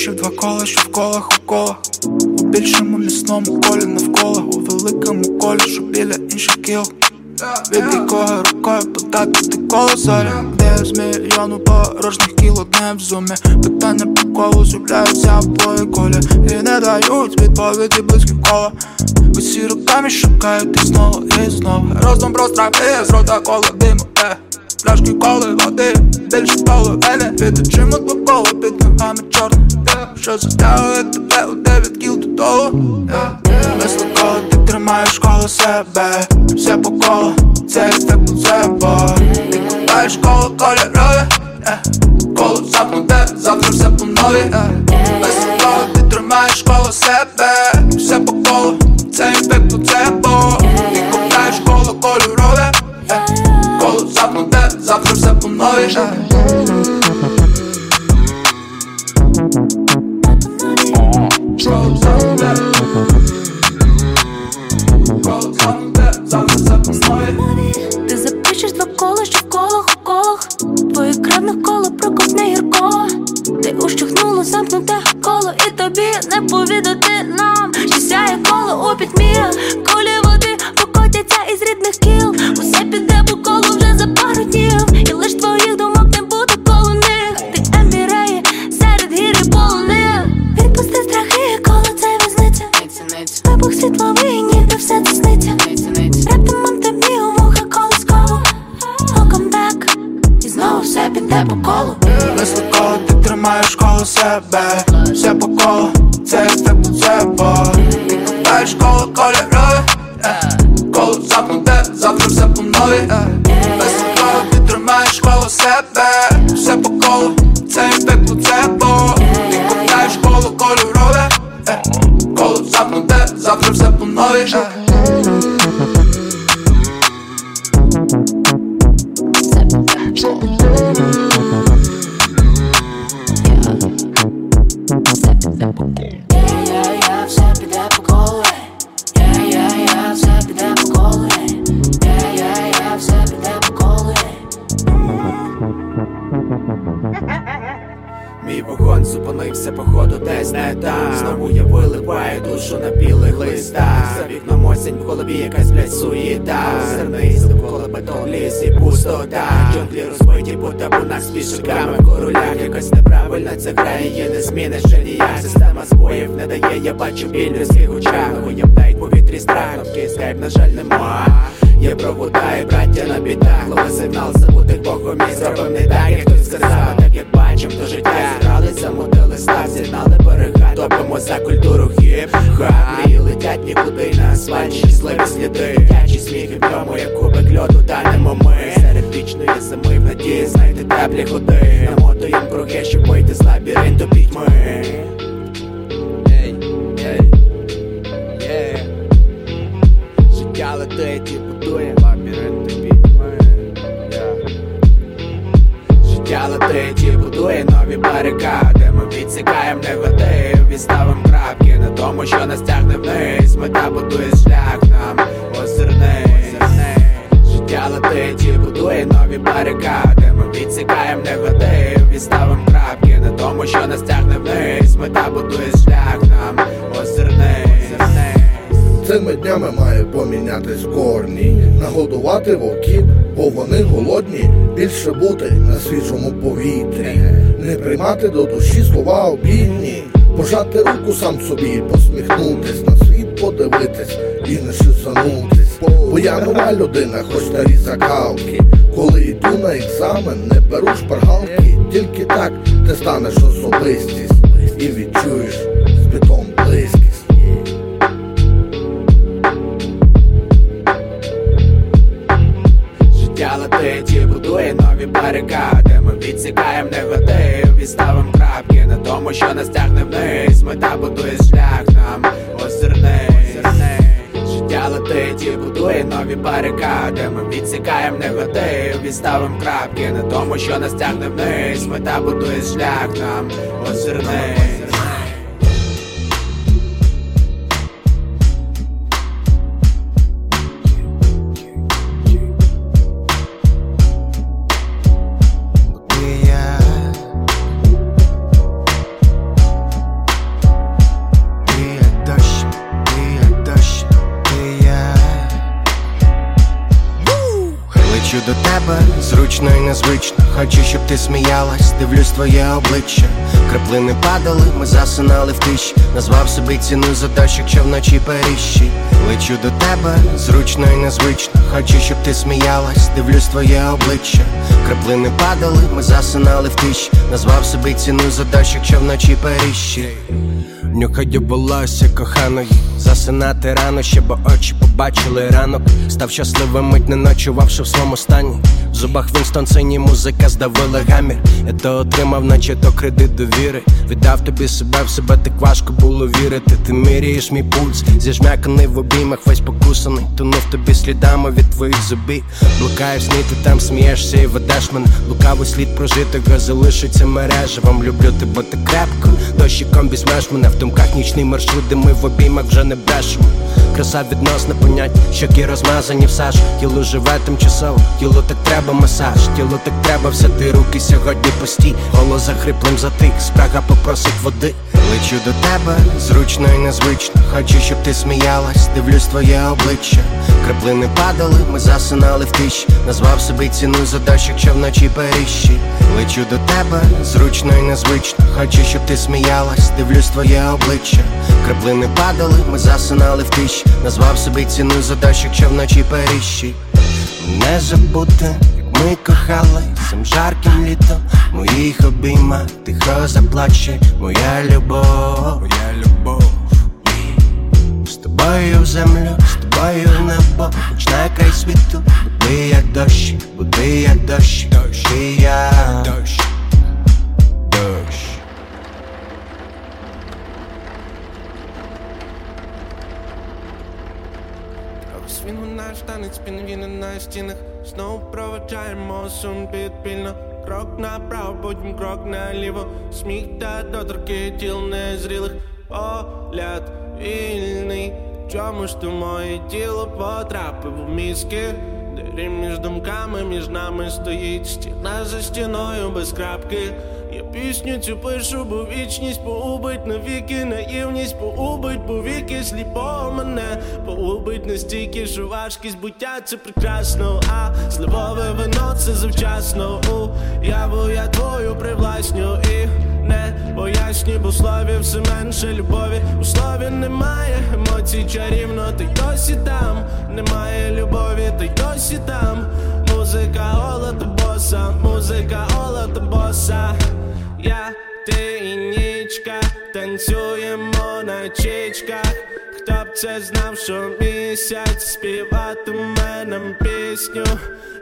Гроші в два кола, що в колах у колах. У більшому лісному колі навколо У великому колі, що біля інших кіл. Від якого рукою подати ти коло зоря? Де мільйону порожніх кіл одне в зумі. Питання по колу з'являються обої колі І не дають відповіді близькі кола. Усі руками шукають і знову і знову. Роздум про страхи, з рота коло диму, е Пляшки коли води, більше половини. Від очима коло під ногами чорне Що затягує тебе у дев'ять кіл додолу Мисло коло ти тримаєш коло себе. Все по колу, це ефект у себе Ти купаєш коло кольорове Коло запнуте, завтра все по новій Мисло коло ти тримаєш коло себе. Все по колу, це ефект у себе Ти купаєш коло кольорове Коло запнуте, завтра все по новій Ти запишеш два кола, що в колах у колах. Твоїх коло прокопне гірко. Ти ущухнуло замкнуте коло І тобі не повідати нам. Що сяє коло у пітьмі Колі води покотяться із рідних кіл. Усе піде по колу вже все по колу. Мисло коло ти тримаєш коло себе. Все по колу, це ефект у себе Ти купаєш коло кольорове. Коло запнуте, завтра все по новій Мисло коло ти тримаєш коло себе. Все по колу, це у себе Ти купаєш коло кольорове. Коло запнуте, завтра все по новій бачу біль в людських очах Уявляють повітрі страх, кнопки скайп, на жаль, нема. Є провода і браття на бідах Лови сигнал забутих богом і зробив не так, як хтось сказав, а так як бачим, то життя Зігрались, замутили став, сигнали берега Топимо за культуру хіп-хап Мрії летять нікуди на асфальт, щасливі сліди Дитячий сміх і в ньому, як кубик льоду, танемо ми. Серед вічної зими в надії знайти теплі ходи. Намотуєм круги, щоб вийти відсікаєм негатив і ставим крапки на тому, що нас тягне вниз. Мета будує шлях нам озирнись. Життя летить і будує нові барикади Ми відсікаєм негатив і ставим крапки на тому, що нас тягне вниз. Мета будує шлях нам озирнись. Цими днями має помінятись корні, нагодувати вовків, бо вони голодні, більше бути на свіжому повітрі, не приймати до душі слова обідні, пожати руку сам собі, посміхнутись, на світ подивитись і не шизанутись. Бо я нова людина, хоч старі закалки. Коли йду на екзамен, не беру шпаргалки, тільки так ти станеш особистість і відчуєш Життя летить і будує нові барикади. Ми відсікаєм негатив і ставим крапки на тому, що нас тягне вниз. Мета будує шлях нам озирнись. Життя летить і будує нові барикади. Ми відсікаєм негатив і ставим крапки на тому, що нас тягне вниз. Мета будує шлях нам озирнись незвично. Хочу, щоб ти сміялась, дивлюсь твоє обличчя. Краплини падали, ми засинали в тиші Назвав собі ціну за дощ, якщо вночі періщі Лечу до тебе, зручно і незвично. Хочу, щоб ти сміялась, дивлюсь твоє обличчя. Краплини падали, ми засинали в тиші Назвав собі ціну за дощ, якщо вночі періщі Нюхаю волосся коханої, засинати рано, ще бо очі побачили ранок. Став щасливим мить, не ночувавши в своєму стані. В зубах Вінстон синій музика здавила гамір. Я то отримав, наче то кредит довіри. Віддав тобі себе, в себе так важко було вірити. Ти міряєш мій пульс, зіжмяканий в обіймах, весь покусаний. Тонув тобі слідами від твоїх зубів. Блукаєш сні, ти там смієшся і ведеш мене. Лукавий слід прожитого залишиться мережевом. Люблю тебе так крепко, дощиком візьмеш мене в думках нічний маршрут, де ми в обіймах вже не брешемо. Краса відносне понять, щоки розмазані в саж Тіло живе тимчасово, тіло так треба масаж, тіло так треба, все ти руки сьогодні постій, голос захриплим затих, спрага попросить води. Лечу до тебе, зручно і незвично. Хочу, щоб ти сміялась, дивлюсь твоє обличчя. Краплини падали, ми засинали в тиші Назвав собі ціну за дощ, якщо вночі періщі Лечу до тебе, зручно і незвично. Хочу, щоб ти сміялась, дивлюсь твоє обличчя. Краплини падали, ми засинали в тиші. Назвав собі ціну за дощ, якщо вночі періщі. Не забути, як ми кохали цим жарким літом. Моїх обіймах тихо заплаче моя любов, моя любов. З тобою в землю, з тобою в небо, хоч на край світу, буди як дощ, буди як дощ, дощ. І я танець пінгвіни на стінах. Знову проведжаємо сум підпільно. Крок направо, потім крок наліво. Сміх та доторки тіл незрілих. Погляд вільний. Чому ж ти моє тіло потрапив у мізки? Дері між думками, між нами стоїть стіна за стіною без крапки. Я пісню цю пишу, бо вічність поубить навіки, наївність поубить, бо віки сліпо мене поубить настільки, що важкість буття це прекрасно, а сливове вино це завчасно. У яву я твою привласню і не поясні, бо слові все менше любові. У слові немає емоцій чарівно, ти досі там, немає любові, ти досі там. Музика ола та боса, музика ола та боса. Я, ти і нічка, танцюємо на чічках. Хто б це знав, що місяць співатиме нам пісню,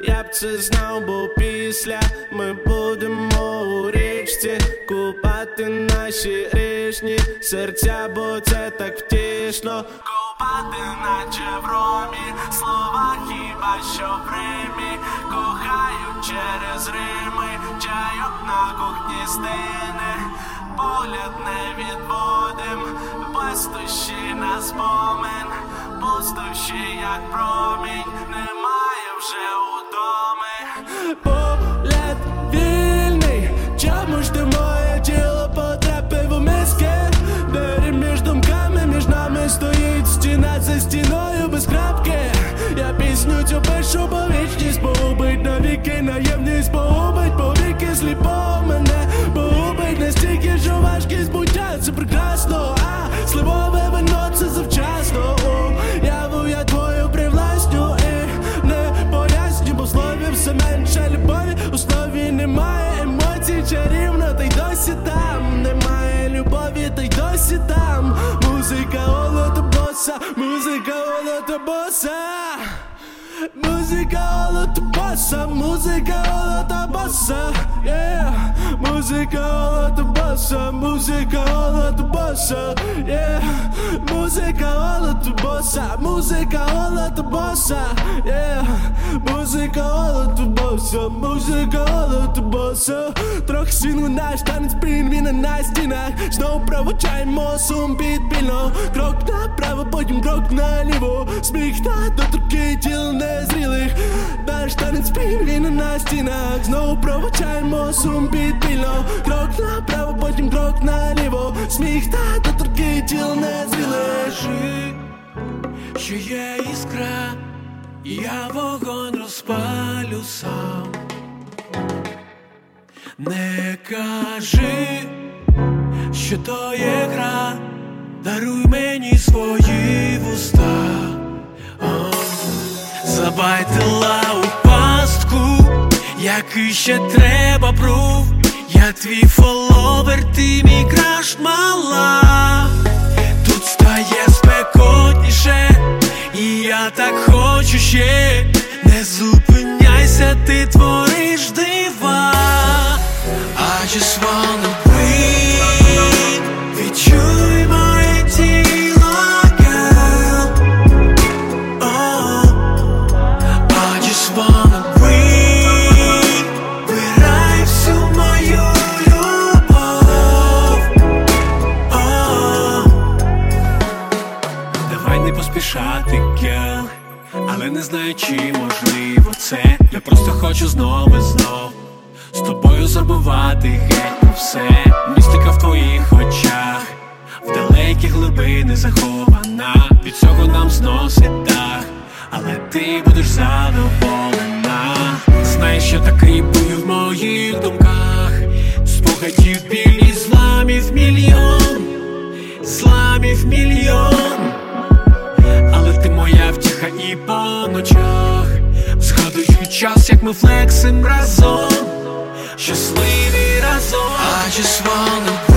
я б це знав, бо після ми будемо у річці купати наші річні серця, бо це так втішно. Купати, наче в ромі, слова хіба що в римі. Кохаю через Рими, чайок на кухні стине, погляд не відводим, душі на спомин, пустощі, як промінь, немає вже удоми. Погляд вільний, чому ж ти моє тіло потрапив у мізки? Двері між думками, між нами стоїть стіна за стіною без крапки. Я пісню цю пишу, бо вічність погубить навіки, наємність погубить, повіки сліпо мене погубить настільки, що важкість буття це прекрасно, а сливове вино це завчасно. У яву я твою привласню і не поясню, бо в слові все менше любові, у слові немає емоцій чарівно, та й досі там немає любові, та й досі там. Музика олота боса, музика олота боса. Музика олота боса, музика олота боса, yeah. Музика олота боса, музика олота боса, yeah. Музика олота боса, музика олота боса, yeah. Музика олота боса, музика олота боса. Трохи свінгу наш танець пінгвіна на стінах. Знову провочаємо сум підпільно. Крок направо, потім крок наліво. Сміх та доторки тіл незрілих. Наш танець пінгвіна на стінах. Знову провочаємо сум підпільно. Крок направо, потім крок наліво. Сміх та доторки тіл незрілих. Що є іскра Я вогонь розпалю сам. Не кажи, що то є гра, даруй мені свої вуста, забайтила у пастку, який ще треба прув. Я твій фоловер, ти мій краш мала. Тут стає спекотніше, і я так хочу ще. Не зупиняйся, ти твориш дива. I just wanna знаю, чи можливо це. Я просто хочу знову і знов З тобою забувати геть все. Містика в твоїх очах В далекі глибини захована. Від цього нам зносить дах Але ти будеш задоволена. Знаєш, що такий був в моїх думках. Спогадів біль і зламів мільйон Зламів мільйон. Але ти моя втіха і по ночах Згадую час, як ми флексим разом Щасливі разом. I just wanna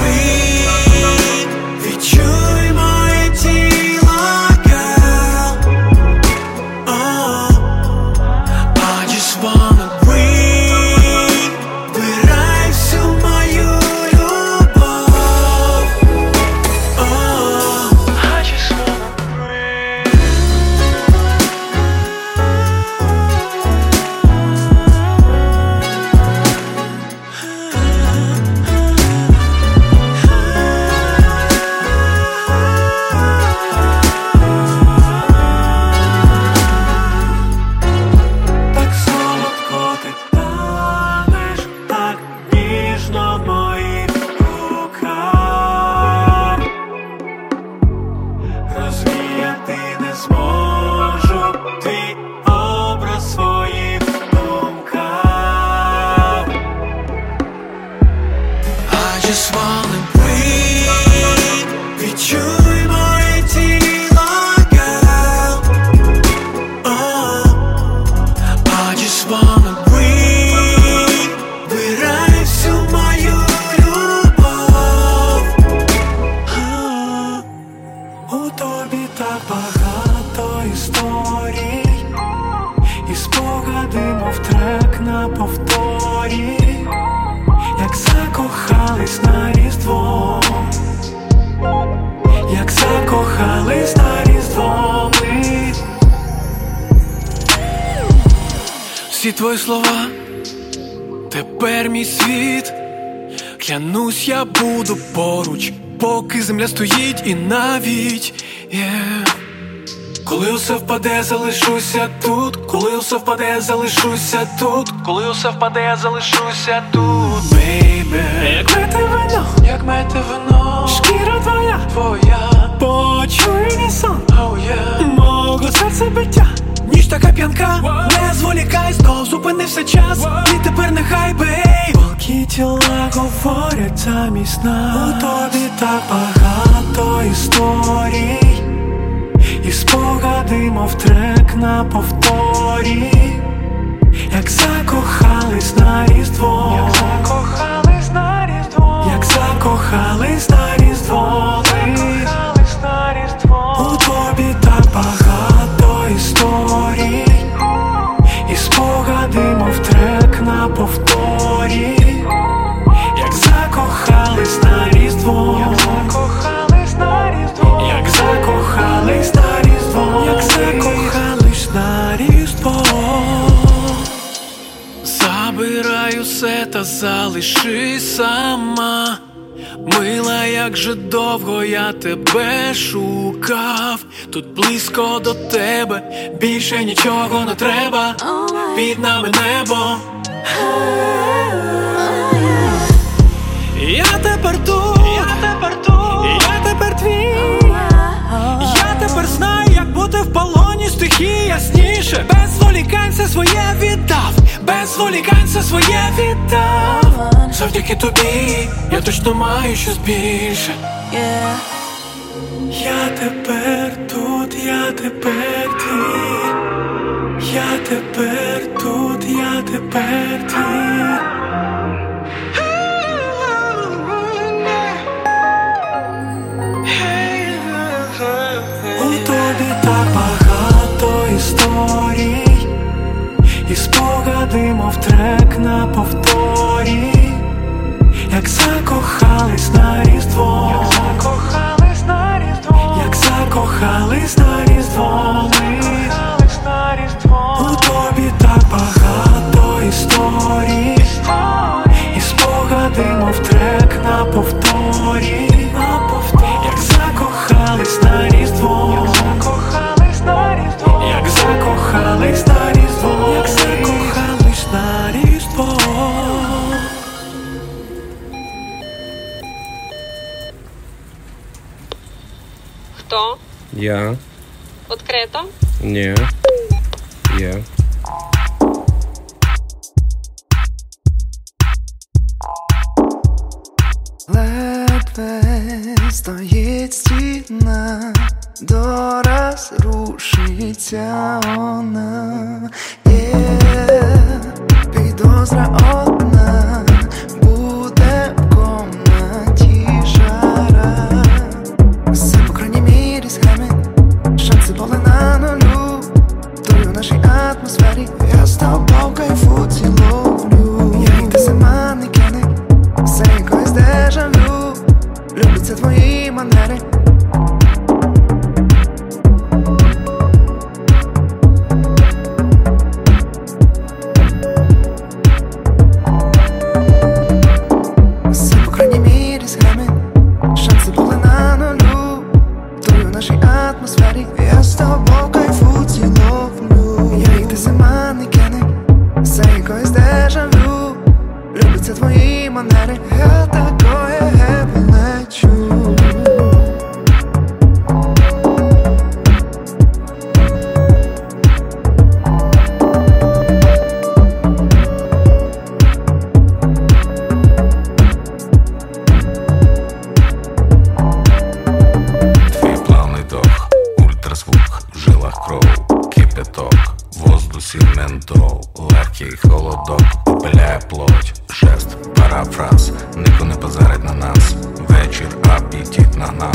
Клянусь, я буду поруч, поки земля стоїть і навіть yeah. Коли усе впаде, залишуся тут, коли усе впаде, залишуся тут, коли усе впаде, залишуся тут, бейбе Як мете вино, як мете вино, шкіра твоя, твоя, почуй мій сон, oh, yeah. мого серця биття. Ніч така п'янка, не зволікай, знов зупинився час, і тепер нехай бей Волки тіла говорять замість нас. У тобі так багато історій. І спогади, мов трек на повторі. Як закохались на різдво. Як закохались на різдво. Як закохались на різдво лиши сама, мила, як же довго я тебе шукав, тут близько до тебе, більше нічого не треба, під нами небо. Я тепер тут, я тепер тут, я тепер твій, я тепер знаю, як бути в полоні. Стихії ясніше, без волікань все своє віддав без вуліканця своє віддав Завдяки тобі, я точно маю щось більше. Я тепер тут, я тепер ти. Я тепер тут, я тепер ти. У тобі так багато історій і спогади, мов трек на повторі, як закохав. na na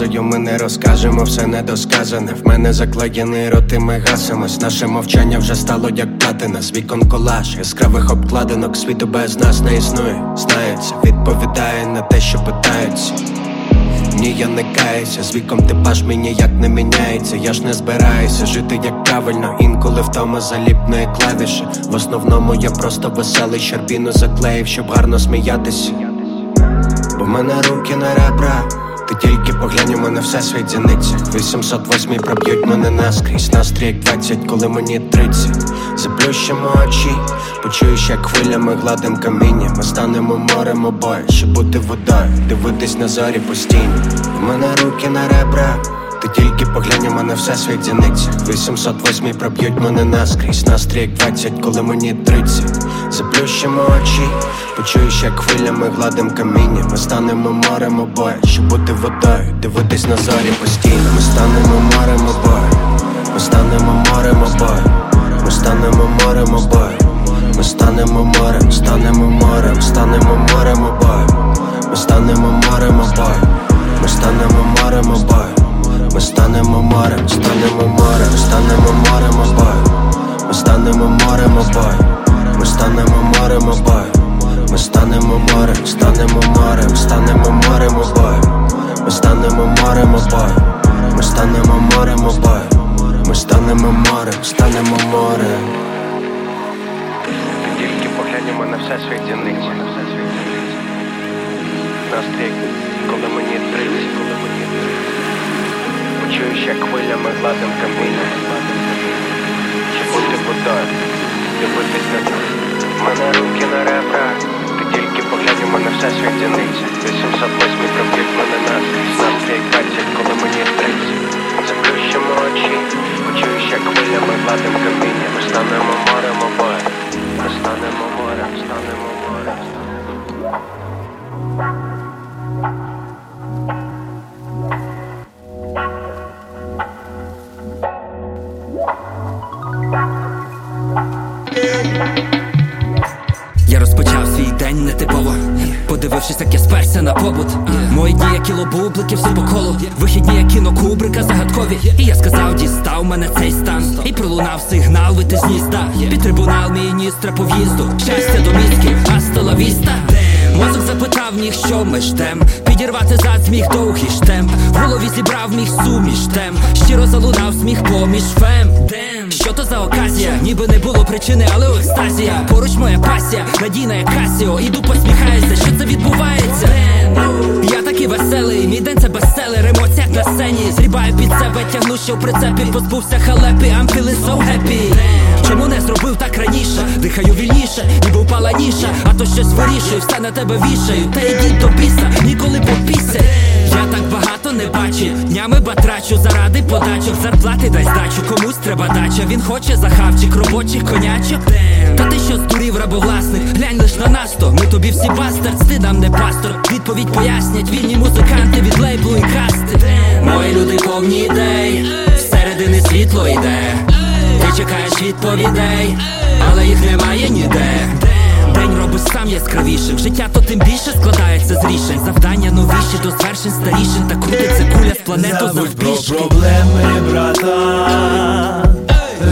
фразою. Ми не розкажемо все недосказане. В мене закладений рот і ми гасимось. Наше мовчання вже стало як платина. З вікон колаж, яскравих обкладинок світу без нас не існує. Знається, відповідає на те, що питаються. Ні, я не каюся, з віком типаж мій ніяк не міняється. Я ж не збираюся жити як правильно, інколи втома заліпної клавіші. В основному я просто веселий щербіну заклеїв, щоб гарно сміятися. Бо мене руки на ребра Ти тільки поглянь, у мене все світ зіниться. 808 проб'ють мене наскрізь. Настрій як 20, коли мені 30 Заплющимо очі, почуєш, як хвилями гладим каміння. Ми станемо морем обоє, щоб бути водою. Дивитись на зорі постійно. В мене руки на ребра ти тільки поглянь, у мене все світ зіниться 808 проб'ють мене наскрізь. Настрій як 20, коли мені 30 Заплющимо очі, почуєш, як хвилями гладим каміння. Ми станемо морем обоє, щоб бути водою. Дивитись на зорі постійно. Ми станемо морем обоє. Ми станемо морем обоє. Ми станемо морем обоє. Ми станемо морем, станемо морем, станемо морем обоє. Ми станемо морем обоє. Ми станемо морем обоє ми станемо морем, станемо морем, станемо морем обоє. Ми станемо морем обоє. Ми станемо морем обоє. Ми станемо морем, станемо морем, станемо морем обоє. Ми станемо морем обоє. Ми станемо морем обоє. Ми станемо морем, станемо морем. Тільки поглянь, у мене все світ зіниці Настрій, коли мені 30, коли мені 30 Почуєш, як хвилями гладим каміння. Чи бути водою, дивитись на В мене руки на ребра. Ти тільки поглянь, у мене все світ зіниці 808 проб'ють мене наскрізь Настрій 20, коли мені 30 Заплющимо очі. Почуєш, як хвилями гладим каміння. Ми станемо морем обоє. Ми станемо морем, станемо морем, станемо Подивившись, як я сперся на побут Мої дні, як кіло бубликів, все по колу. Вихідні, як кіно Кубрика загадкові. І я сказав, дістав мене цей стан. І пролунав сигнал вити з гнізда Під трибунал міністра по в'їзду. Щастя до мізки, астала віста. Мозок запитав міг, що ми ждем. Підірвати зад сміх довгий штемп. В голові зібрав міг суміш тем. Щиро залунав сміх поміж фем. Дем. Що то за оказія? Ніби не було причини, але екстазія. Поруч моя пасія, надійна як Касіо Іду посміхаюся, що це відбувається? Я такий веселий, мій день це бестселер. Емоція на сцені, зрібаю під себе Тягну, що в прицепі, позбувся халепі I'm feeling so happy. Чому не зробив так раніше? Дихаю вільніше, ніби впала ніша. А то щось вирішую, все на тебе вішаю. Та йдіть до біса, ніколи попіся Я так багато не бачив Днями батрачу заради подачок. Зарплати дай здачу, комусь треба дача. Він хоче захавчик, робочих конячок. Та ти що здурів рабовласник? Глянь лиш на нас то, ми тобі всі бастард Ти нам не пастор, відповідь пояснять Вільні музиканти від лейблу і касти. Мої люди повні ідей. Всередини світло йде. Ти чекаєш відповідей, але їх немає ніде День робиш сам яскравішим Життя то тим більше складається з рішень. Завдання новіші до звершень старішин Та крутиться куля з планету Забудь про проблеми, братан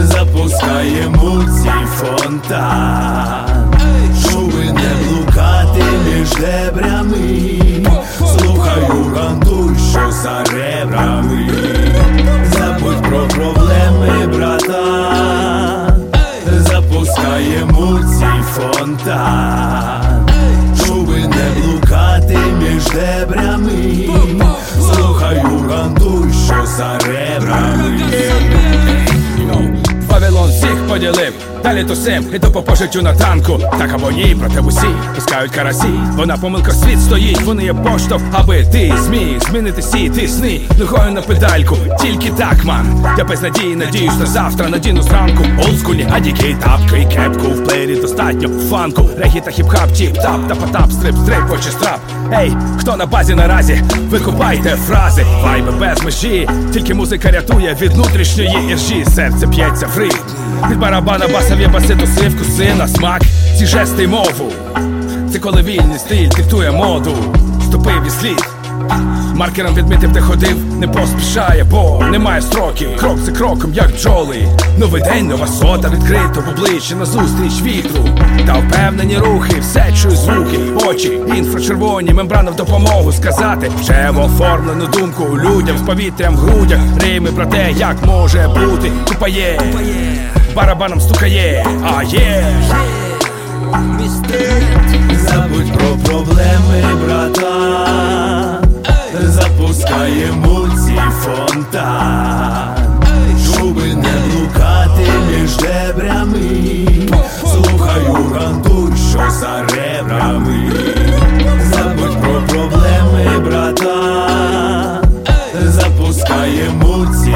Запускаємо цей фонтан Щоби не блукати між дебрями. Слухаю рандуй, що за ребрами. Забудь про проблеми, братан Запускаємо фонтан. Щоби не блукати між дебрями Слухаю ранду, що за ребрами. Вавилон всіх поділив, далі тусим, іду по пожиттю на танку. Так або ні, проте усі пускають карасі. Бо на помилках світ стоїть, вони є поштовх, аби ти зміг змінити сі ти сни ногою на педальку. Тільки так, ман. Я без надії, надіюсь на завтра, надіну зранку. Олдскульні адіки, тапки, кепку в плеєрі достатньо. Фанку, регі та хіп-хап, тіп-тап, та потап, стрип, стрип, очі страп. Ей, хто на базі наразі? Викупайте фрази, вайби без межі, тільки музика рятує від внутрішньої іржі. Серце п'ється в ритм. Від барабана басові баси до сивку, сина, смак, ці жести й мову. Це коли вільний стиль диктує моду. ступив і слід. Маркером відмітив, де ходив, не поспішає, бо немає строків. Крок за кроком, як бджоли. Новий день, нова сота, відкрито в обличчя назустріч вітру. Та впевнені рухи, все чую звуки, очі, інфрачервоні, мембрана в допомогу сказати. Вже в оформлену думку людям з повітрям в грудях. Рими про те, як може бути, купає, барабаном стукає, а є. Забудь про проблеми, брата, запускаємо ці фонтан, Щоби не блукати між дебрями, слухаю рантуй, що за ребрами, забудь про проблеми, брата, запускаємо ці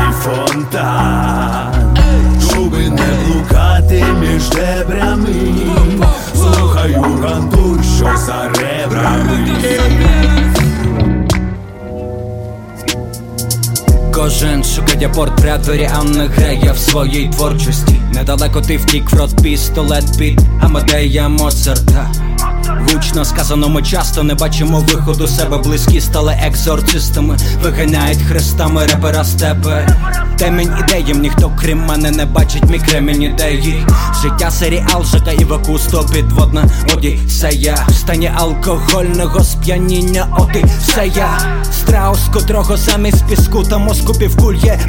між дебрями, слухаю рантуй, що за ребрами. Кожен шукає портрет Варіанна гея в своїй творчості. Недалеко ти втік в рот пістолет під Амадея Моцарта. Гучно сказано, ми часто не бачимо виходу себе. Близькі стали екзорцистами, виганяють хрестами репера з тебе. Темінь ідеїм, ніхто крім мене не бачить. Мій кремінь ідеї. Життя серіал, Жака і вакусто підводна. Одіссея В стані алкогольного сп'яніння одіссея Страус, котрого замість піску та мозку півкульє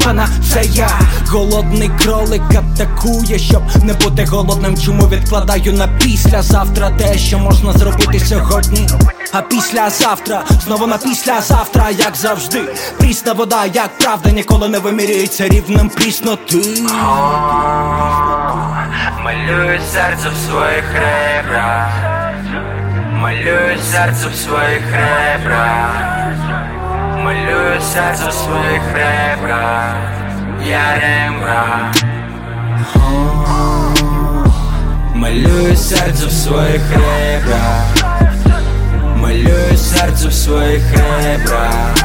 я. Голодний кролик атакує, щоб не бути голодним, чому відкладаю на післязавтра те, що можна зробити сьогодні. А післязавтра, знову на післязавтра, як завжди. Прісна вода, як правда, ніколи не вимірюється рівнем прісноти. Малюю серце в своїх ребрах Малюю серце в своїх ребрах Малюю серце в своїх ребрах Я рембрах Малюю серце в своїх ребрах. Малюю серце в своїх ребрах.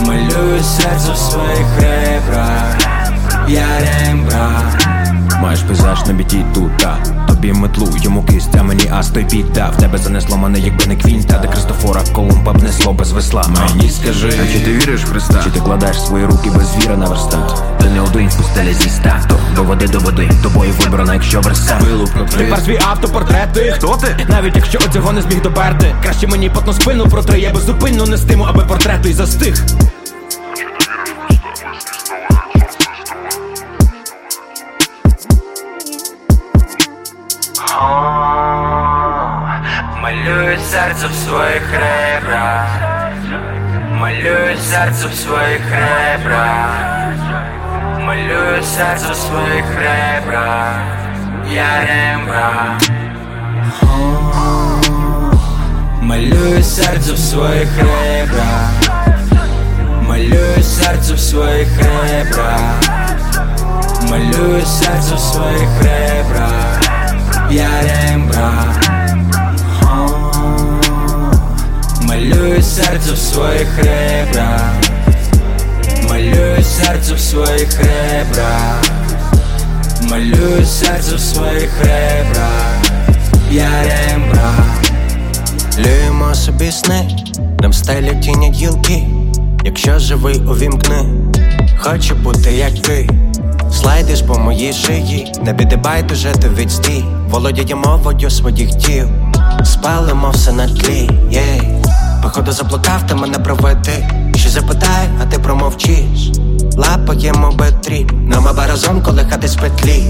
Малюю серце в своїх ребрах. Я рембра Маєш пейзаж на біті тута Тобі метлу, йому кисть, а мені астой біта В тебе занесло мене, якби не квінта Де Кристофора Колумба б несло без весла. Мені скажи, А чи ти віриш в Христа? чи ти кладеш свої руки без віри на верстат? Ти не один в пустелі зі ста. То до води до води, тобою вибрано, якщо верса Тепер свій автопортрет, ти хто ти? Навіть якщо оцього не зміг доперти. Краще мені потну спину протри, я беззупинно нестиму, аби портрет той застиг Малюю серце в своїх ребрах Малюю серце в своїх ребрах Малюю серце в своїх ребрах Я рембрах Малюю серце в своїх ребрах Малюю серце в своїх ребрах Малюю серце в своїх ребрах Я рембрах Малюю серце в своїх ребрах Малюю серце в своїх ребрах Малюю серце в своїх ребрах Я рембрах Люємо собі сни, нам стелять тіні гілки. Якщо живий, увімкни, хочу бути як ти. Слайдиш по моїй шиї, не підибай дуже ти відстій. Володіємо мовою своїх тіл, спалимо все на тлі, єй. Походу заблукав, ти мене проведи. Що запитай, а ти промовчиш. Лапаємо бетрі, нам аба разом, коли хати з петлі.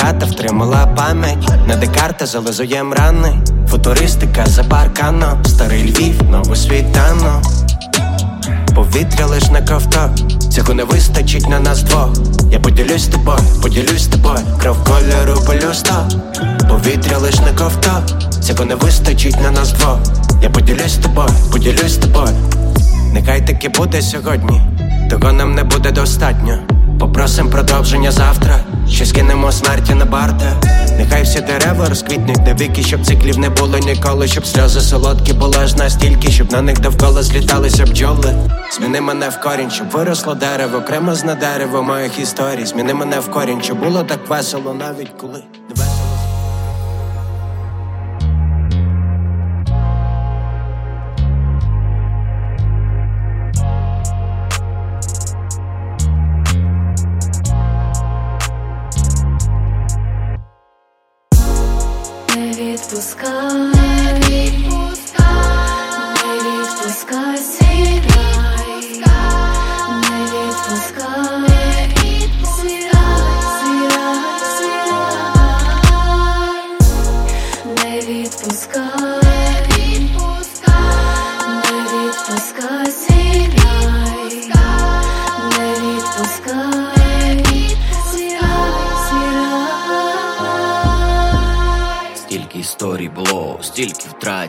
Хата втримала пам'ять, на декарта зализуєм рани. Футуристика за парканом, старий Львів, новий світанок. Повітря лиш на ковток, цього не вистачить на нас двох. Я поділюсь тобою, поділюсь тобою, кров кольору полюсто. Повітря лиш на ковток, цього не вистачить на нас двох. Я поділюсь з тобою, поділюсь з тобою. Нехай таки буде сьогодні, того нам не буде достатньо. Попросим продовження завтра, що скинемо смерті на барта. Нехай всі дерева розквітнуть навіки, щоб циклів не було ніколи, щоб сльози солодкі були аж настільки, щоб на них довкола зліталися бджоли. Зміни мене в корінь, щоб виросло дерево, окремо з на дерево моїх історій. Зміни мене в корінь, щоб було так весело, навіть коли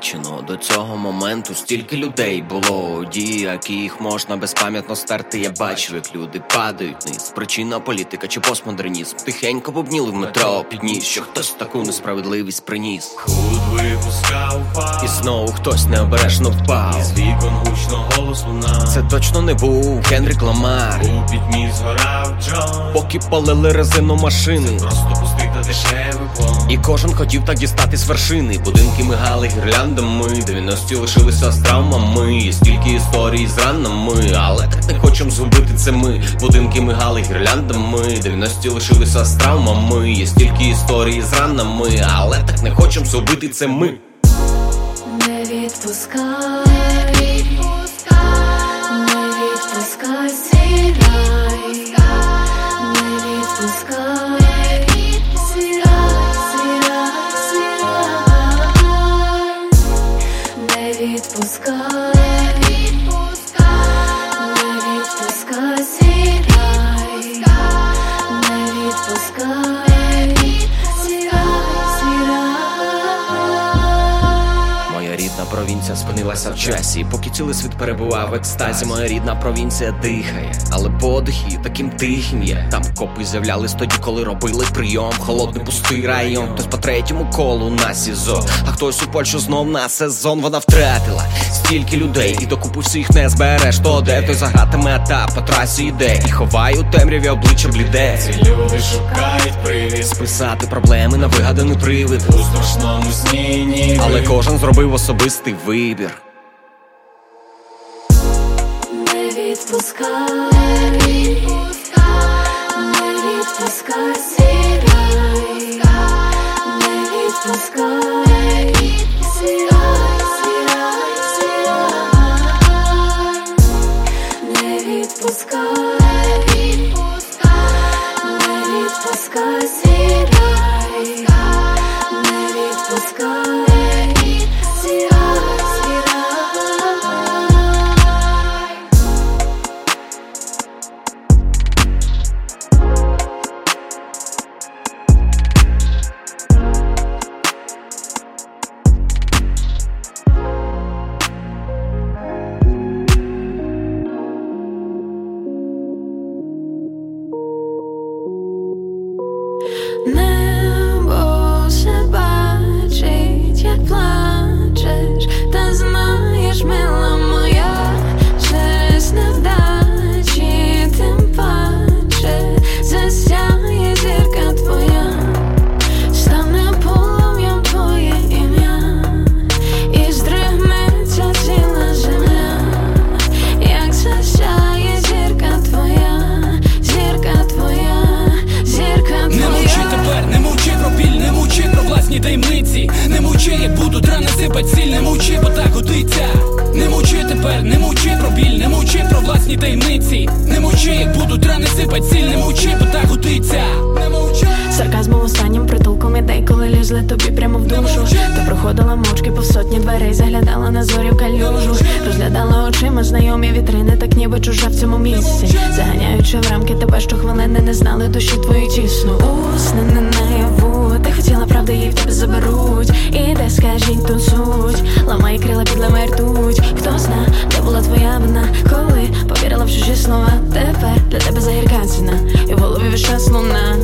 втрачено. До цього моменту стільки людей було. Дії, яких можна безпам'ятно стерти. Я бачив, як люди падають вниз. Причина політика чи постмодернізм. Тихенько бубніли в метро, підніс, що хтось таку несправедливість приніс. Худ випускав І знову хтось необережно впав. Із вікон гучно голос луна Це точно не був Генрік Ламар. У пітьмі згорав Джон Поки палили резину машини. Просто пустий дешевий плон І кожен хотів так дістати з вершини. Будинки мигали гірляндами, 90-ті лишилися з травмами. Є стільки історій з ранами, але так не хочем згубити це ми. Будинки мигали гірляндами, 90-ті лишилися з травмами. Є стільки історій з ранами, але так не хочем згубити це ми. Не відпускай, провінція в часі. Поки цілий світ перебував в екстазі, моя рідна провінція дихає, але подих її таким тихим є. Там копи з'являлись тоді, коли робили прийом. Холодний пустий район. Хтось по третьому колу на СІЗО, а хтось у Польщу знов на сезон. Вона втратила стільки людей, і докупи всіх не збереш. То де той загратиме, та по трасі йде. І ховає у темряві обличчя бліде. Ці люди шукають привіз Списати проблеми на вигаданий привид. У страшному сні ніби Але кожен зробив особистий вибір. Не відпускай, не відпускай свій рай, не відпускай, свій власні таємниці. Не мовчи, як будуть рани сипать сіль, не мовчи, бо так годиться. Не мовчи. Сарказмом останнім притулком ідей, коли лізли тобі прямо в душу. Та проходила мовчки по сотні дверей, заглядала на зорі в калюжу, розглядала очима знайомі вітрини, так ніби чужа в цьому місці. Заганяючи в рамки тебе, що хвилини не знали душі твої тісно. Усни не наяву, ти хотіла в тебе заберуть. І де скажіть ту суть, ламай крила, підламай ртуть. Хто зна, де була твоя вина, коли повірила в чужі слова. Тепер для тебе загірка ціна, і в голові весь луна.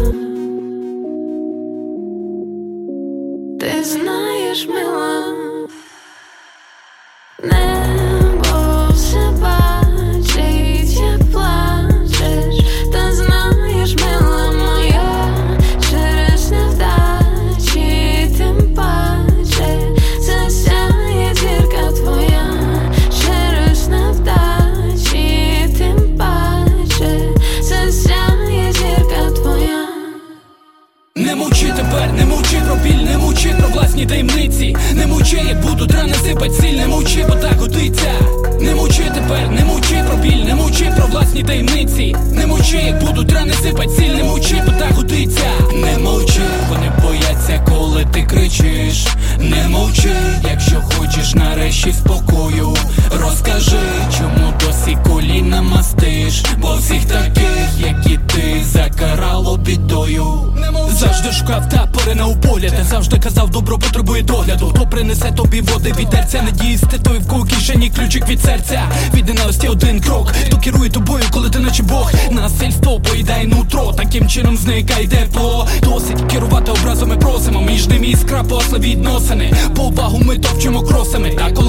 Із тетуївку у кишені ключик від серця. Від ненависті один крок. Хто керує тобою, коли ти наче Бог. Насильство поїдає нутро, таким чином зникає тепло Досить керувати образом образами просимо. Між ними іскра после відносини. Повагу ми топчемо кросами. Так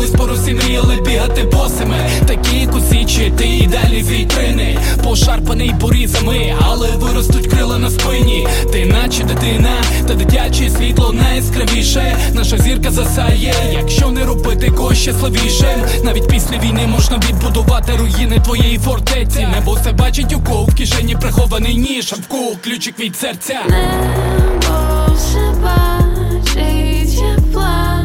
ти босими, такі кусічі, ти і далі вітрини, пошарпаний порізами, але виростуть крила на спині. Ти наче дитина, та дитяче світло найскравіше. Наша зірка засає, якщо не робити когось щасливішим. Навіть після війни можна відбудувати руїни твоєї фортеці. Небо все бачить у кого в кишені прихований ніж, а в кого ключик від серця. Небо все бачить як план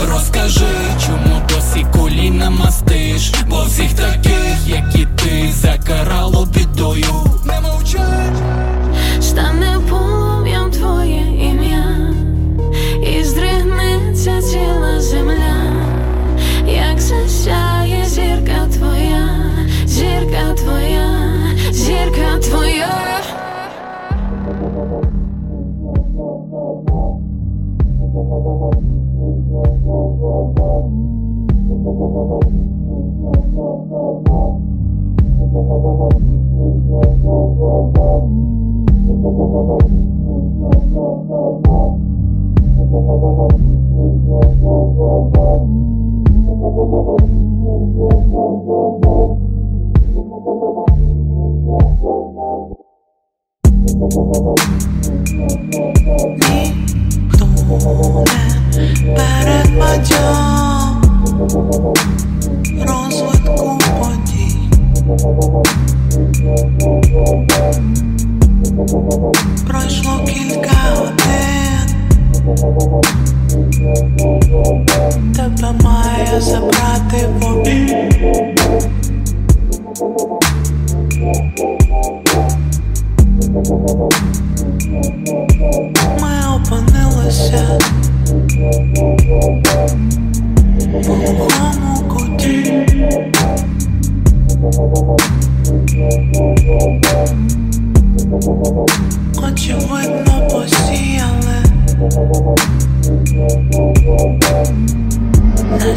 розкрив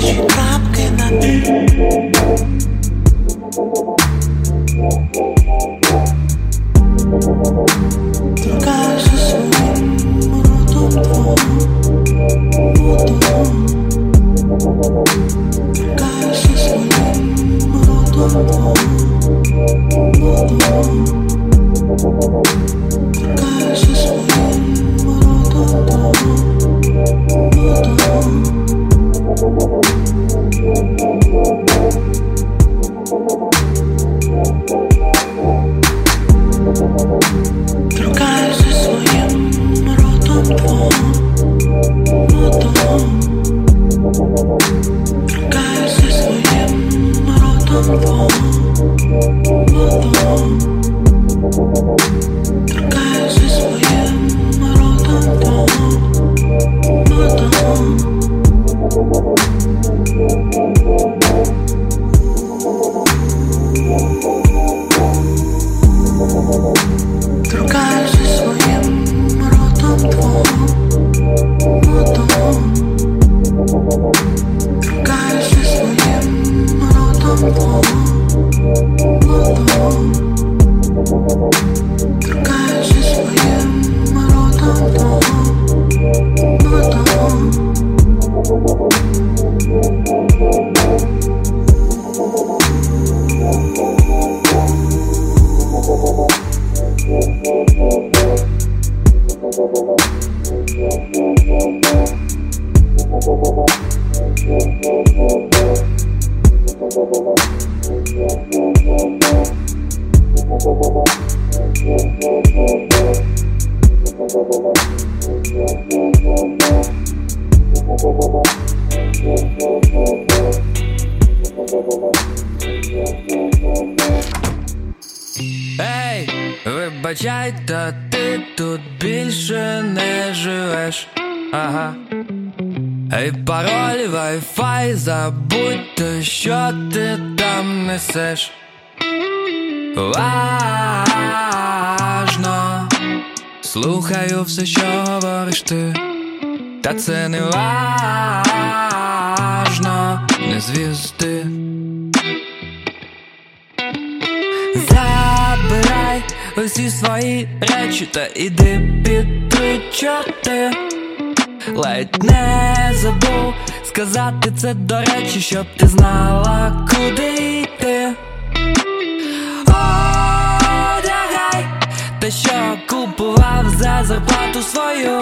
what you. Пароль, вайфай, забудьте, що ти там несеш. Важно, слухаю все, що говориш ти, та це не важно, не звізди. Забирай усі свої речі та іди під чорти Ледь не забув сказати це до речі, щоб ти знала, куди йти. Одягай те, що купував за зарплату свою.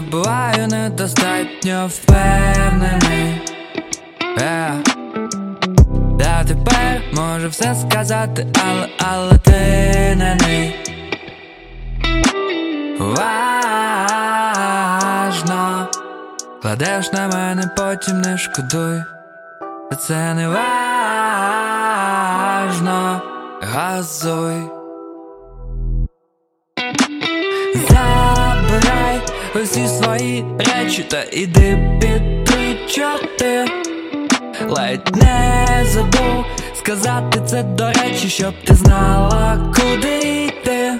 Буваю недостатньо впевнений. Yeah. Я тепер можу все сказати, але, але ти не мій. Важно, кладеш на мене, потім не шкодуй. Це не важно, газуй. Усі свої речі та іди під три чорти Ледь не забув сказати це до речі, щоб ти знала, куди йти.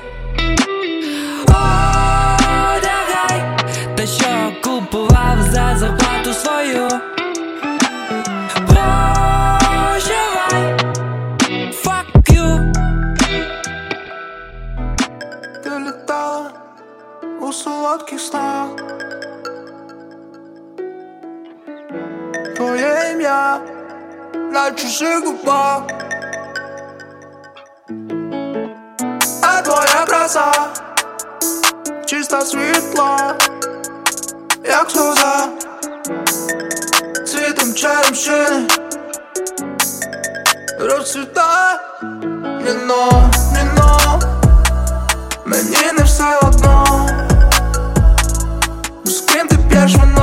У солодких снах Твоє ім'я на чужих губах А твоя краса чиста світла, як сльоза Цвітом черемшини розцвітає Ніно, ніно Мені не все одно З ким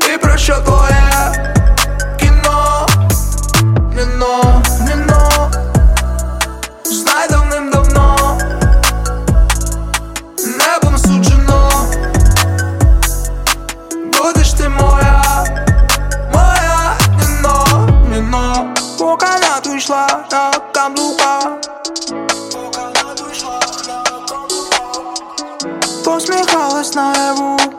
ти п'єш вино І Посміхалась наяву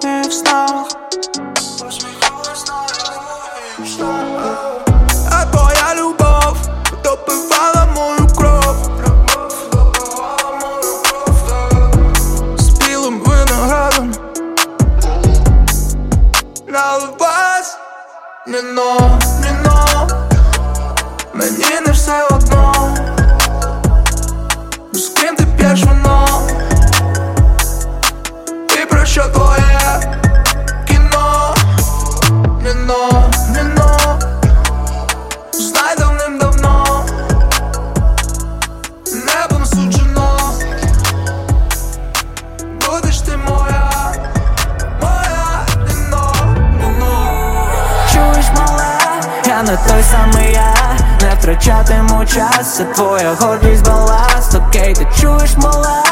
це твоя гордість баласт Окей, ти чуєш, мале,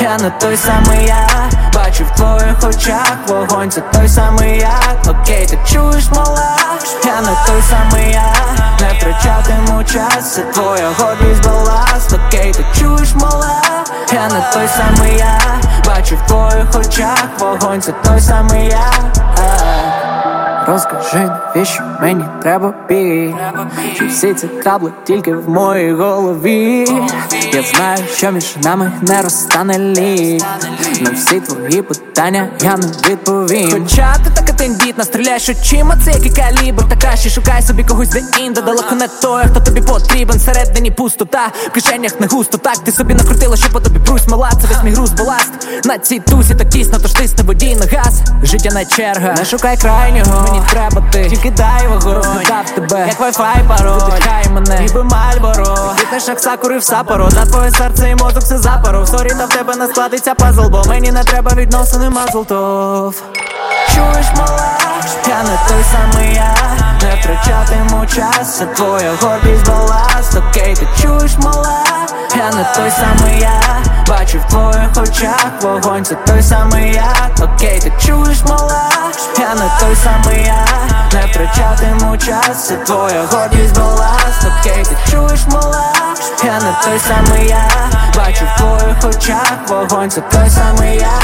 я я не той самий я. Бачу в твоїх очах вогонь, це той самий я. Окей, ти чуєш мала, я не той самий я. Не втрачатиму час, це твоя гордість баласт Окей, ти чуєш мала, я не той самий я. Бачу в твоїх очах вогонь, це той самий я Розкажи, навіщо мені треба бій Чи всі ці кабли тільки в моїй голові? Я знаю, що між нами не розстане лід. На всі твої питання я не відповім. Хоча ти така тендітна, стріляєш очима, це який калібр. Та краще шукай собі когось де інде Далеко не той, хто тобі потрібен. Всередині пустота, в кишенях не густо. Так ти собі накрутила, що по тобі брусь мала Це весь мій груз баласт. На цій тусі так тісно, тож тисни водій на газ. Життя не черга, не шукай крайнього Мені треба ти, тільки дай вогонь Дав тебе, як вайфай пароль. Видихай мене, ніби Marlboro Квітнеш як сакури в Саппоро. На твоє серце і мозок все запоров. Sorry, та в тебе не складеться пазл Бо мені не треба відносини мазлтов. Чуєш, мала, я не той самий я. Не втрачатиму час, це твоя гордість баласт. Окей, ти чуєш, мала, я не той самий я Бачу в твоїх очах вогонь, це той самий я. Окей, ти чуєш, мала, я не той самий я. Не втрачатиму час, це твоя гордість баласт Окей, ти чуєш, мала, я не той самий я. Бачу в твоїх очах вогонь, це той самий я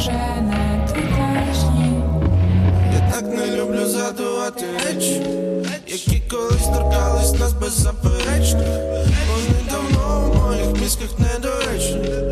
вже не тутешні Я так не люблю задувати речі, які колись торкались нас беззаперечно Вони давно в моїх мізках недоречні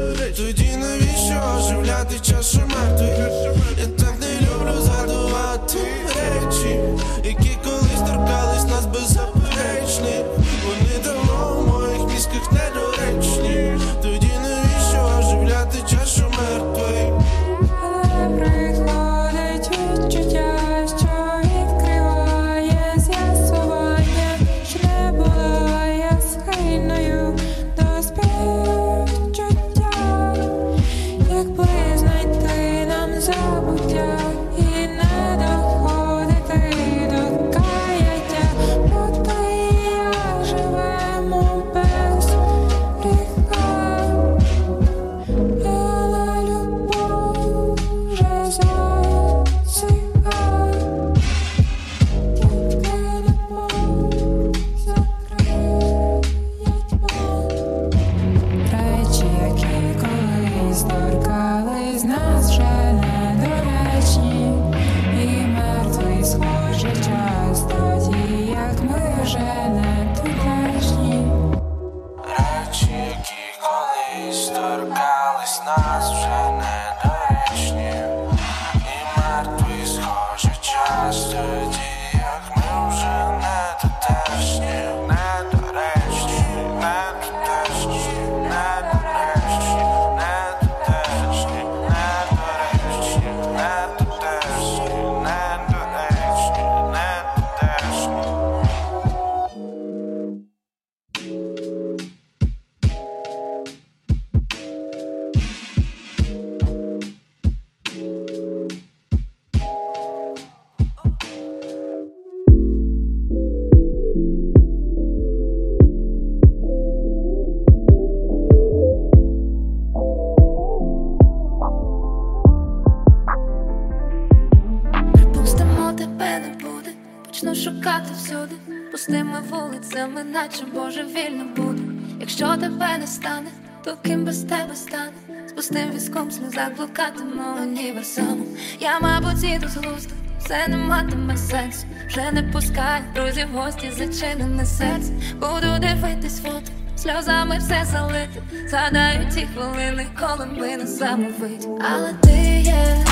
пустими вулицями, наче божевільно буду. Якщо тебе не стане, то ким без тебе стане? З пустим візком сльозах блукатиму універсаму. Я, мабуть, іду з глузду, все не матиме сенсу. Вже не пускай друзів, гості, зачинене серце. Буду дивитись фото, сльозами все залити. Згадаю ті хвилини, коли ми не самовиті. Але ти є.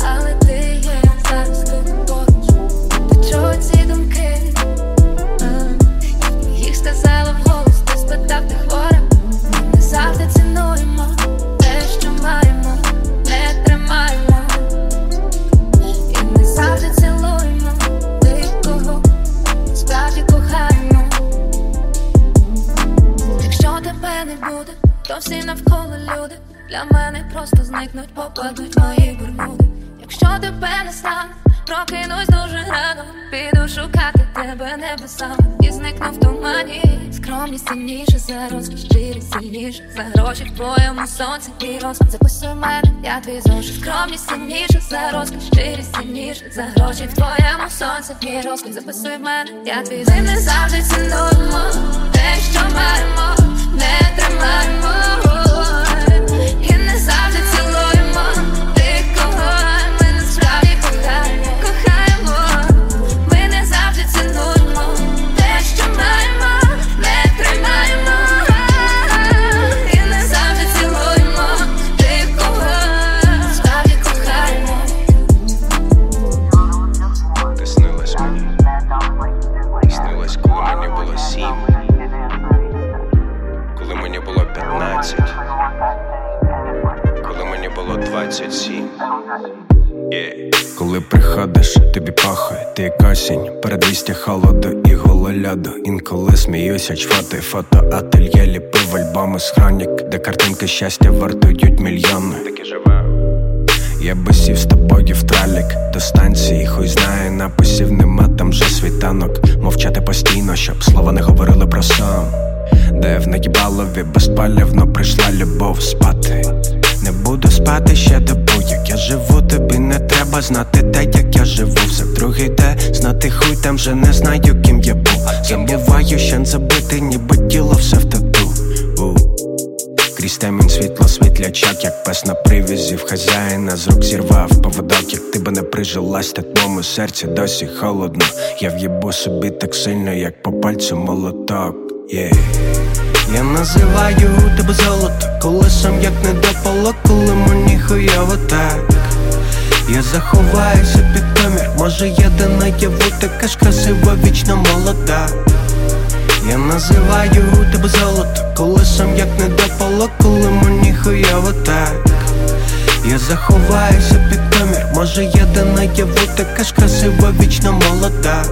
Але ти є зараз тут чого ці думки? Їх сказала вголос, ти спитав, хвора. Не завжди цінуємо те, що маємо, не тримаємо. І не завжди цілуємо ти кого справді кохаємо. Якщо тебе не буде, то всі навколо люди Для мене просто зникнуть, попадуть мої бурмуди Якщо тебе не стане, прокинусь дуже рано. Піду шукати тебе небесами І зникну в тумані. Скромність сильніше за розкіш, щирість сильніше За гроші. В твоєму сонці і розпад Записуй мене, я твій зошит. Скромність сильніше за розкіш, щирість сильніше За гроші. В твоєму сонці і розпад Записуй мене, я твій зошит. Ми не завжди цінуємо те, що маємо. Не тримаємо приходиш, тобі пахає, ти як осінь, передвістя холоду і гололяду. Інколи сміюся, чвати фото, ательє ліпив альбоми з хронік, де картинки щастя вартують мільйони. Таке живе. Я би сів з тобою в тралік до станції, хуй знає, написів нема там же світанок. Мовчати постійно, щоб слова не говорили про сон. Де в наїбалові безпалівно прийшла любов спати. Не буду спати ще добу, як я живу, тобі не треба знати те, як я живу. Все другий де знати хуй там вже не знаю, ким я був. Забуваю, що не забити, ніби тіло все в тату. Крізь темінь світло світлячок, як пес на привізі в хазяїна з рук зірвав поводок, як ти би не прижилась, так в серці досі холодно. Я в'єбу собі так сильно, як по пальцю молоток. Yeah. Я називаю тебе золото, коли сам як не допало, коли мені хуйово так. Я заховаюся під комір, може де наяву така ж красива, вічно молода. Я називаю тебе золото, коли сам як не допало, коли мені хуйово так. Я заховаюся під комір, може де наяву така ж красива, вічно молода.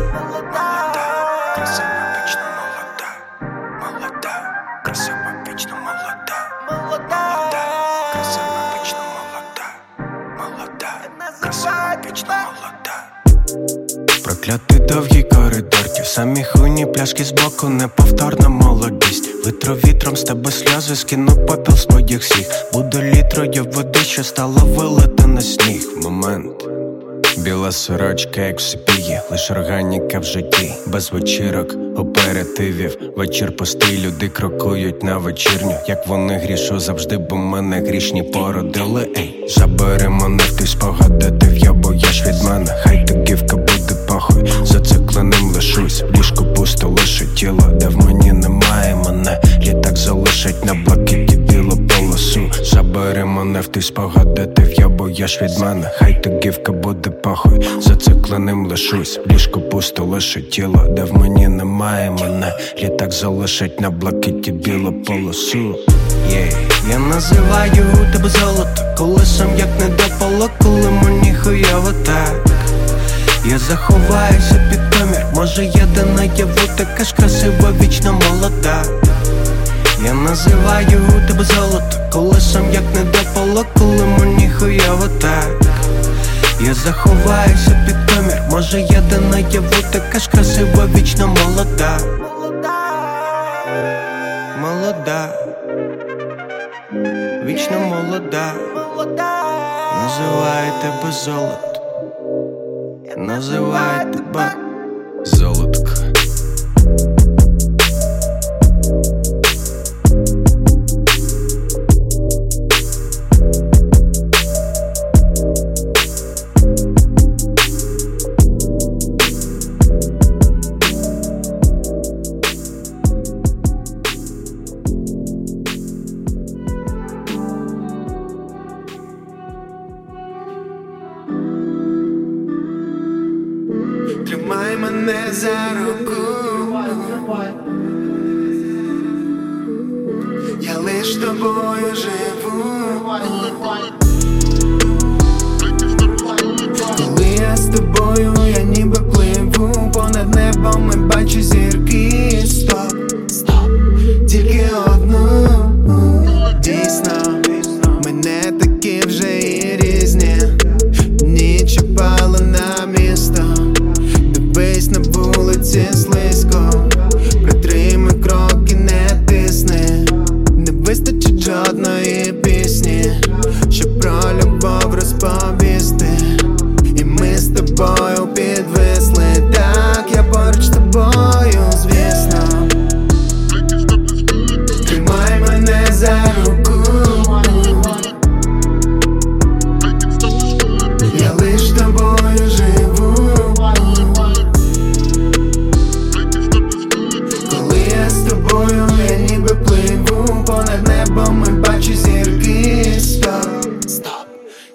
Проклятий довгий коридор, ті самі хуйні пляшки збоку, неповторна молодість. Витру вітром з тебе сльози, скину попіл з подіг всіх. Буду літрою води, що стало вилити на сніг. Момент. Біла сорочка, як в сипіє, лиш органіка в житті, без вечірок, оперативів. Вечір пустий, люди крокують на вечірню. Як вони грішу завжди, бо мене грішні породили. Ей, забери мене в той спогад, де ти в'ябуєш від мене. Хай тагівка буде похуй, зацикленим лишусь. В ліжку пусто лише тіло, де в мені немає мене. Літак залишить на блакиті білу полосу. Забери мене в той спогад, де ти в'ябуєш від мене. Хай тагівка буде похуй, зацикленим лишусь. В ліжку пусто лише тіло, де в мені немає мене. Літак залишить на блакиті білу полосу. Yeah. Я називаю тебе золото, коли сам як не допало, коли мені хуйово так. Я заховаюся під комір, може я де наяву така ж красива, вічно молода. Я називаю тебе золото, коли сам як не допало, коли мені хуйово так. Я заховаюся під комір, може я де наяву така ж красива, вічно молода. Молода, вічно молода. Називаю тебе золото. Називаю тебе золотко.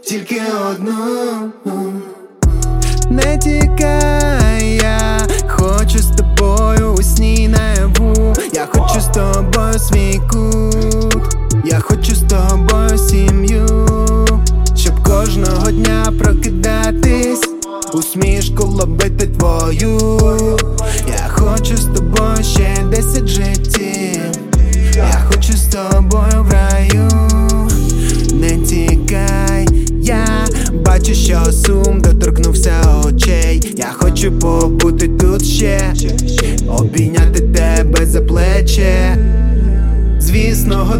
Тільки одну. Не тікай,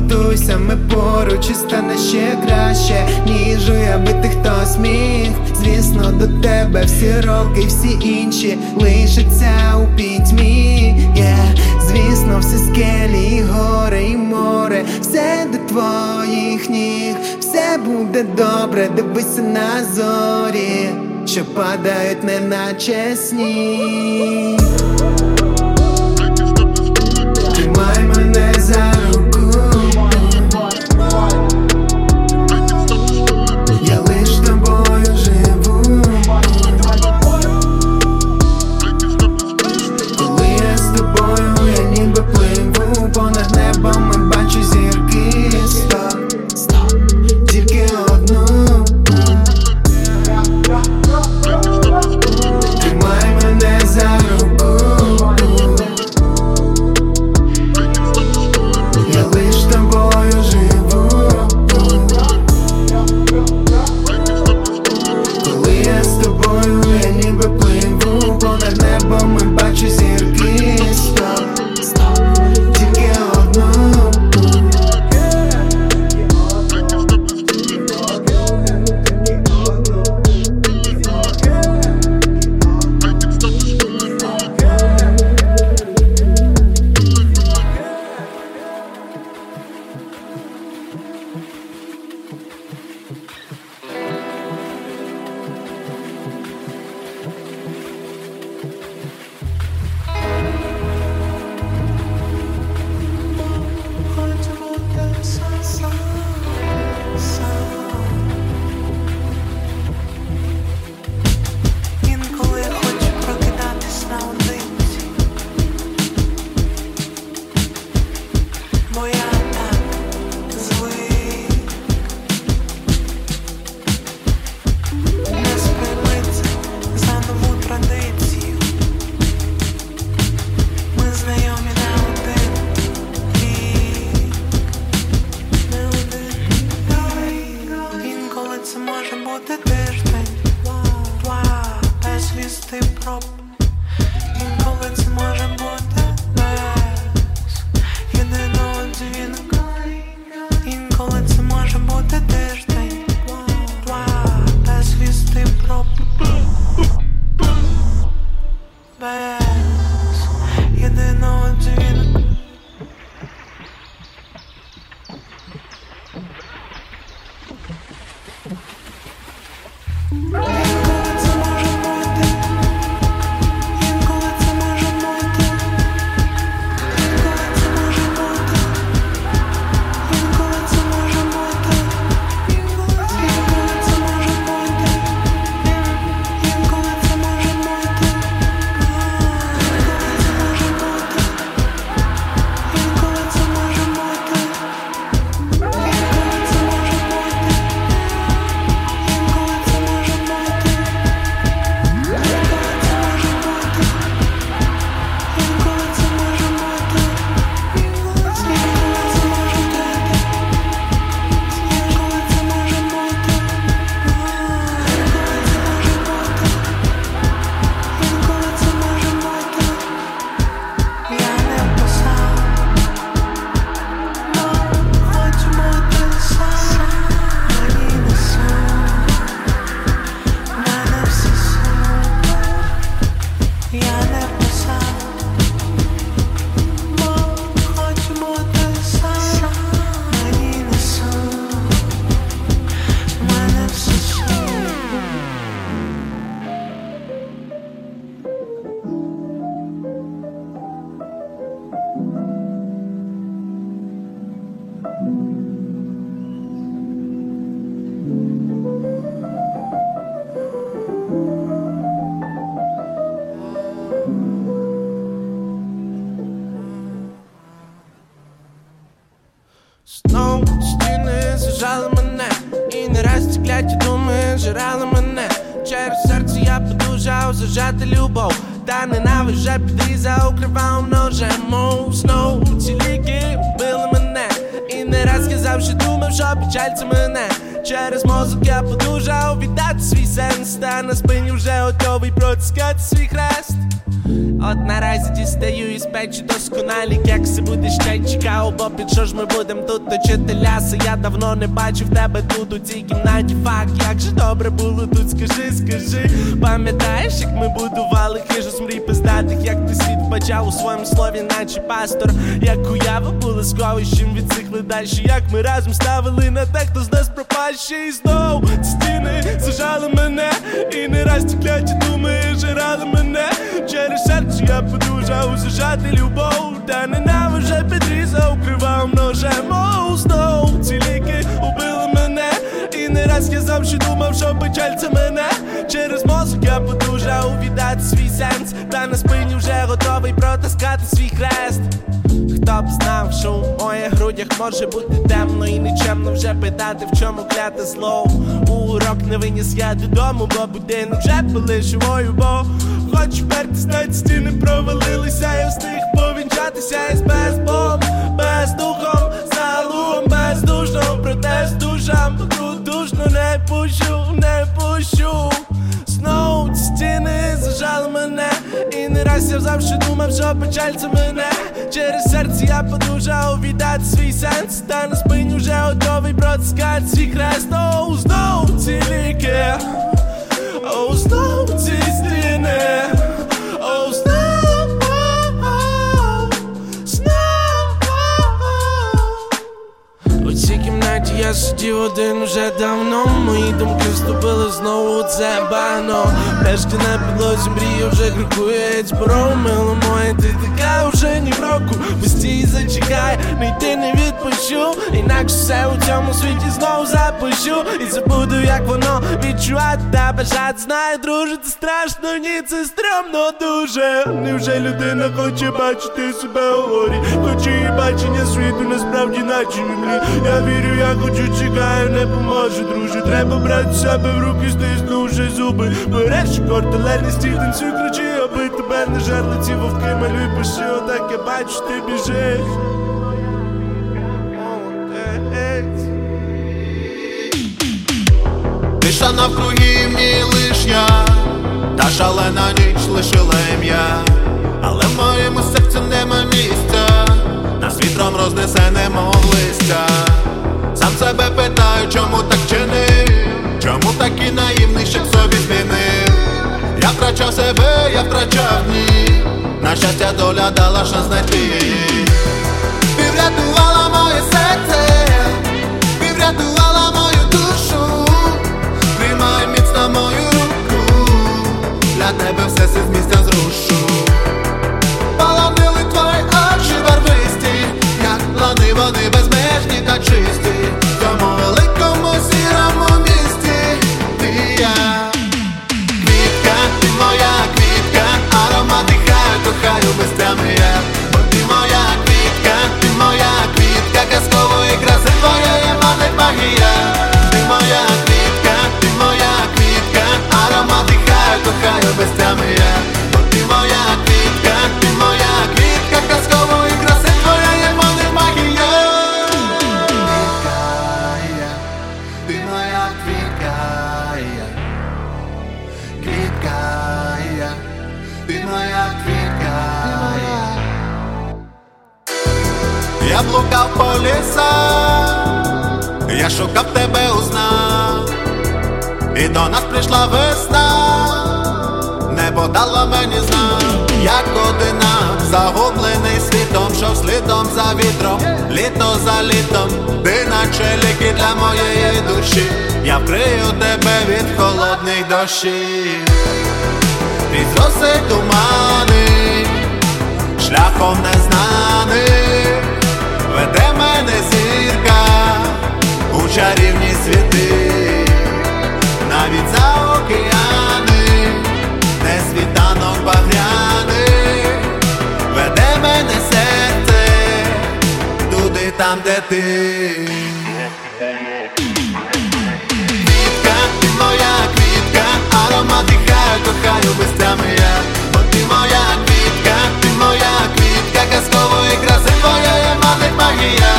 готуйся, ми поруч і стане ще краще, ніж уявити хтось міг. Звісно, до тебе всі роки, всі інші лишаться у пітьмі. Yeah. Звісно, всі скелі, і гори, і море, все до твоїх ніг, все буде добре, дивися на зорі, що падають, неначе сніг. Бачив тебе тут у цій кімнаті Фак, як же добре було тут, скажи, скажи. Пам'ятаєш, як ми будували хижу з мрій пиздатих, як ти світ бачав у своєму слові, наче пастор, як уява була сховищем від цих ледачі, як ми разом ставили на те, хто з нас пропащий І знов стіни зажали мене, і не раз ті кляті думи жирали мене. Через серце я подужав зажати любов, та ненавиже підрізав кривавим ножем не я завжди думав, що печаль це мене. Через мозок я подужав віддати свій сенс, та на спині вже готовий протискати свій хрест. Хто б знав, що у моїх грудях може бути темно і нічемно вже питати, в чому кляте зло. Урок не виніс я додому, бо будинок вже пили живою, бо хочу вперти знать, стіни провалилися, я встиг повінчатися із безбом, бездухом, залугом, бездушно, проте з душам, душно не пущу, не пущу. Знов ці стіни зажали мене. І не раз я завжди думав, що печаль це мене. Через серце я подужав віддати свій сенс. Та на спині вже готовий протискати свій хрест. Оу, знов ці ліки. Оу, знов ці стіни я сидів один вже давно. Мої думки вступили знову у це бано. Пляшки на підлозі мрія вже крокує Зборов, мило моє, ти така вже ні в року Постій, зачекай, не йти не відпущу. Інакше все у цьому світі знову запущу. І забуду, як воно відчувати та бажати Знаю, друже, страшно, ні, це стрьомно дуже. Невже людина хоче бачити себе у горі? Хоче її бачення світу насправді наче млі Я вірю, я хочу, чекаю, не поможе, друже. Треба брати себе в руки, стиснувши зуби. Береш кортелерний стіль, танцюй, кричи, аби тебе не жерли ці вовки. Малюй, пиши, отак я бачу, ти біжиш. Тиша навкруги мені лиш я, та шалена ніч лишила ім'я, але в моєму серці нема місця, нас вітром рознесе немов листя. Себе питаю, чому так чинив, чому такий наївний, щоб собі змінив. Я втрачав себе, я втрачав дні, на щастя доля дала шанс знайти її. Ти врятувала моє серце, lâcher. Les os дихаю, без я. Бо ти моя квітка, ти моя квітка, казкової краси твоя є мати магія.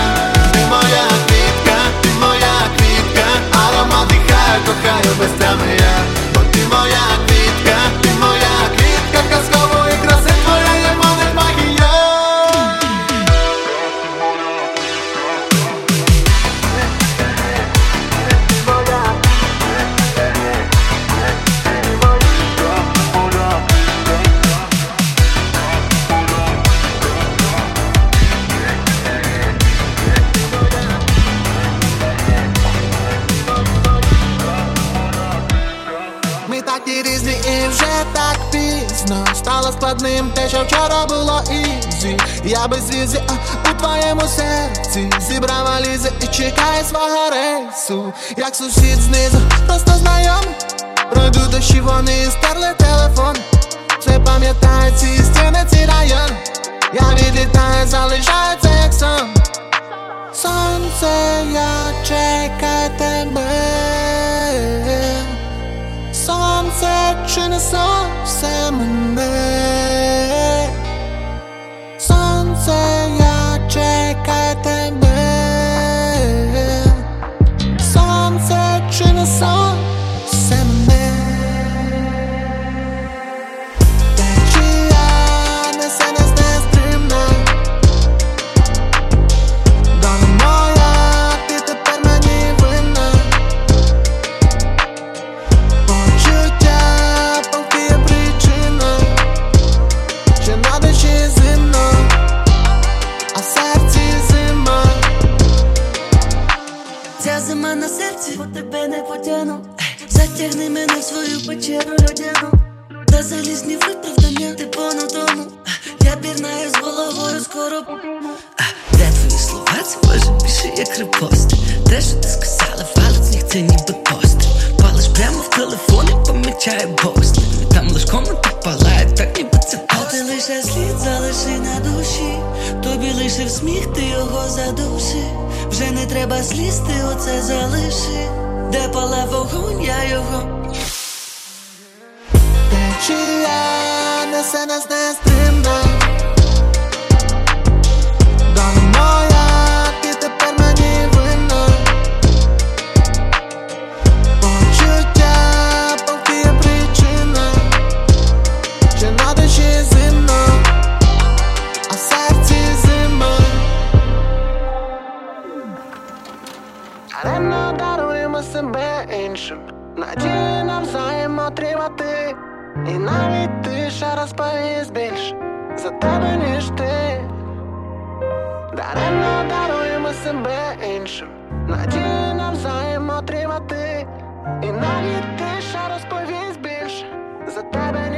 Ти моя квітка, ти моя квітка, аромат дихаю, кохаю без я. Без візи, а у твоєму серці Зібрав валізи і чекає свого рейсу Як сусід знизу, просто знайомий Пройду дощі, вони стерли телефон. Все пам'ятаю ці стіни, ці райони Я відлітаю, залишається як сон. Сонце, я чекаю тебе. Сонце, чи не сонце мене печеру людяну. Та залізні виправдання, ти понад тому. Я пірнаю з головою, скоро Де твої слова, це може більше як репости Те, що ти сказала, валить з них це ніби пости Палиш прямо в телефоні, помічає бокс. Там лиш комната палає, так ніби це А ти лише слід залиши на душі. Тобі лишив сміх, ти його задуши. Вже не треба сліз, ти оце залиши. Де пала вогонь, я його Течія несе нас нестримно Доля моя, ти тепер мені Почуття, поки є причина Ще на душі зима Даремно даруємо себе іншим. Надії навзаєм отримати І навіть тиша розповість більш За тебе, ніж ти. Даремно даруємо себе іншим. Надію навзаєм отримати. І навіть тиша розповість більше За тебе,